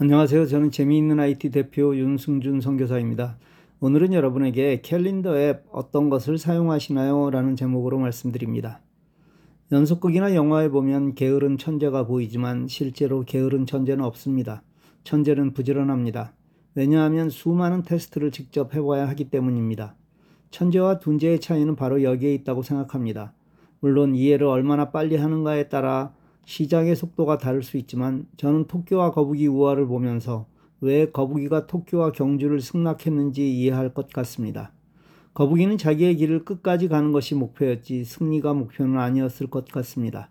안녕하세요. 저는 재미있는 IT 대표 윤승준 선교사입니다. 오늘은 여러분에게 캘린더 앱 어떤 것을 사용하시나요? 라는 제목으로 말씀드립니다. 연속극이나 영화에 보면 게으른 천재가 보이지만 실제로 게으른 천재는 없습니다. 천재는 부지런합니다. 왜냐하면 수많은 테스트를 직접 해봐야 하기 때문입니다. 천재와 둔재의 차이는 바로 여기에 있다고 생각합니다. 물론 이해를 얼마나 빨리 하는가에 따라 시작의 속도가 다를 수 있지만 저는 토끼와 거북이 우화를 보면서 왜 거북이가 토끼와 경주를 승낙했는지 이해할 것 같습니다. 거북이는 자기의 길을 끝까지 가는 것이 목표였지 승리가 목표는 아니었을 것 같습니다.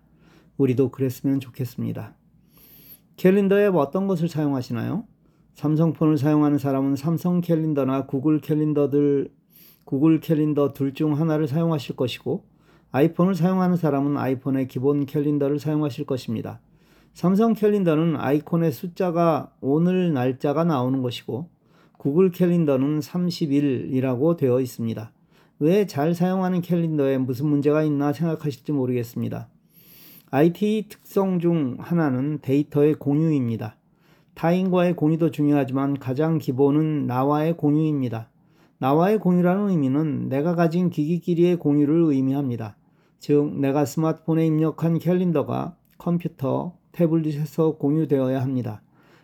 우리도 그랬으면 좋겠습니다. 캘린더 앱 어떤 것을 사용하시나요? 삼성폰을 사용하는 사람은 삼성 캘린더나 구글 캘린더들 구글 캘린더 둘 중 하나를 사용하실 것이고 아이폰을 사용하는 사람은 아이폰의 기본 캘린더를 사용하실 것입니다. 삼성 캘린더는 아이콘의 숫자가 오늘 날짜가 나오는 것이고 구글 캘린더는 30일이라고 되어 있습니다. 왜 잘 사용하는 캘린더에 무슨 문제가 있나 생각하실지 모르겠습니다. IT 특성 중 하나는 데이터의 공유입니다. 타인과의 공유도 중요하지만 가장 기본은 나와의 공유입니다. 나와의 공유라는 의미는 내가 가진 기기끼리의 공유를 의미합니다. 즉, 내가 스마트폰에 입력한 캘린더가 컴퓨터, 태블릿에서 공유되어야 합니다.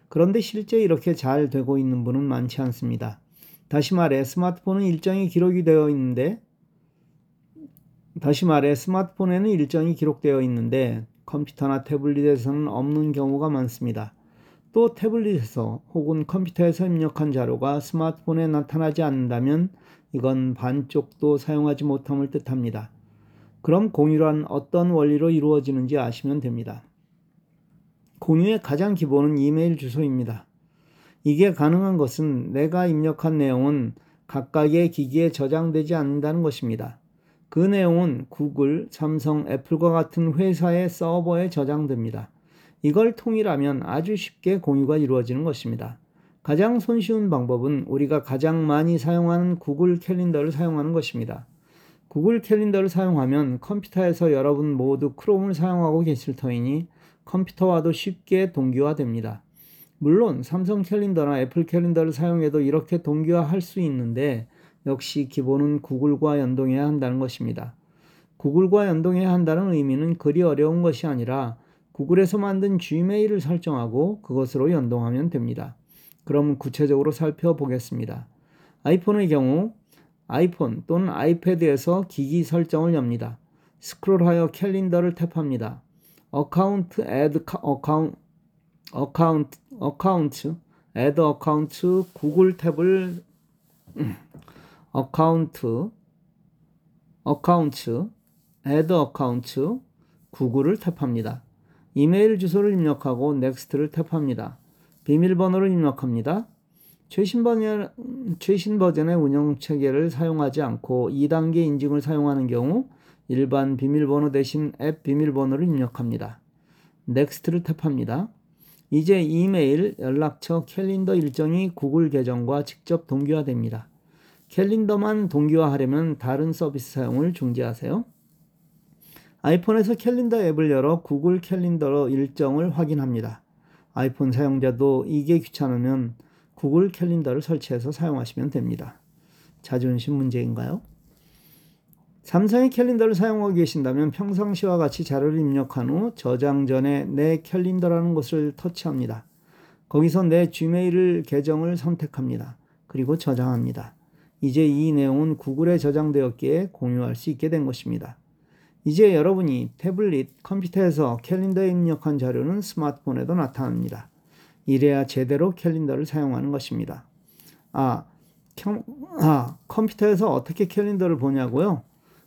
그런데 실제 이렇게 잘 되고 있는 분은 많지 않습니다. 다시 말해, 스마트폰은 일정이 기록이 되어 있는데, 다시 말해, 스마트폰에는 일정이 기록되어 있는데, 컴퓨터나 태블릿에서는 없는 경우가 많습니다. 또 태블릿에서 혹은 컴퓨터에서 입력한 자료가 스마트폰에 나타나지 않는다면 이건 반쪽도 사용하지 못함을 뜻합니다. 그럼 공유란 어떤 원리로 이루어지는지 아시면 됩니다. 공유의 가장 기본은 이메일 주소입니다. 이게 가능한 것은 내가 입력한 내용은 각각의 기기에 저장되지 않는다는 것입니다. 그 내용은 구글, 삼성, 애플과 같은 회사의 서버에 저장됩니다. 이걸 통일하면 아주 쉽게 공유가 이루어지는 것입니다. 가장 손쉬운 방법은 우리가 가장 많이 사용하는 구글 캘린더를 사용하는 것입니다. 구글 캘린더를 사용하면 컴퓨터에서 여러분 모두 크롬을 사용하고 계실 터이니 컴퓨터와도 쉽게 동기화됩니다. 물론 삼성 캘린더나 애플 캘린더를 사용해도 이렇게 동기화할 수 있는데 역시 기본은 구글과 연동해야 한다는 것입니다. 구글과 연동해야 한다는 의미는 그리 어려운 것이 아니라 구글에서 만든 Gmail을 설정하고 그것으로 연동하면 됩니다. 그럼 구체적으로 살펴보겠습니다. 아이폰의 경우 아이폰 또는 아이패드에서 기기 설정을 엽니다. 스크롤하여 캘린더를 탭합니다. account add account account account add account 구글 탭을 account account add account 구글을 탭합니다. 이메일 주소를 입력하고 next를 탭합니다. 비밀번호를 입력합니다. 최신 버전, 최신 버전의 운영 체계를 사용하지 않고 2단계 인증을 사용하는 경우 일반 비밀번호 대신 앱 비밀번호를 입력합니다. next를 탭합니다. 이제 이메일, 연락처, 캘린더 일정이 구글 계정과 직접 동기화됩니다. 캘린더만 동기화하려면 다른 서비스 사용을 중지하세요. 아이폰에서 캘린더 앱을 열어 구글 캘린더 일정을 확인합니다. 아이폰 사용자도 이게 귀찮으면 구글 캘린더를 설치해서 사용하시면 됩니다. 자존심 문제인가요? 삼성의 캘린더를 사용하고 계신다면 평상시와 같이 자료를 입력한 후 저장 전에 내 캘린더라는 것을 터치합니다. 거기서 내 Gmail 계정을 선택합니다. 그리고 저장합니다. 이제 이 내용은 구글에 저장되었기에 공유할 수 있게 된 것입니다. 이제 여러분이 태블릿, 컴퓨터에서 캘린더에 입력한 자료는 스마트폰에도 나타납니다. 이래야 제대로 캘린더를 사용하는 것입니다. 아, 경, 아 컴퓨터에서 어떻게 캘린더를 보냐고요?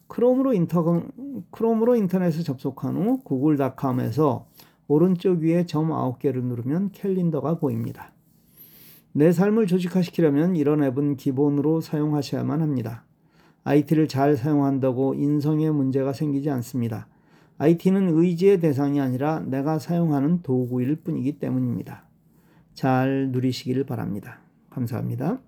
크롬으로 인터 크롬으로 인터넷에 접속한 후 구글닷컴에서 오른쪽 위에 점 9개를 누르면 캘린더가 보입니다. 내 삶을 조직화시키려면 이런 앱은 기본으로 사용하셔야만 합니다. IT를 잘 사용한다고 인성에 문제가 생기지 않습니다. IT는 의지의 대상이 아니라 내가 사용하는 도구일 뿐이기 때문입니다. 잘 누리시길 바랍니다. 감사합니다.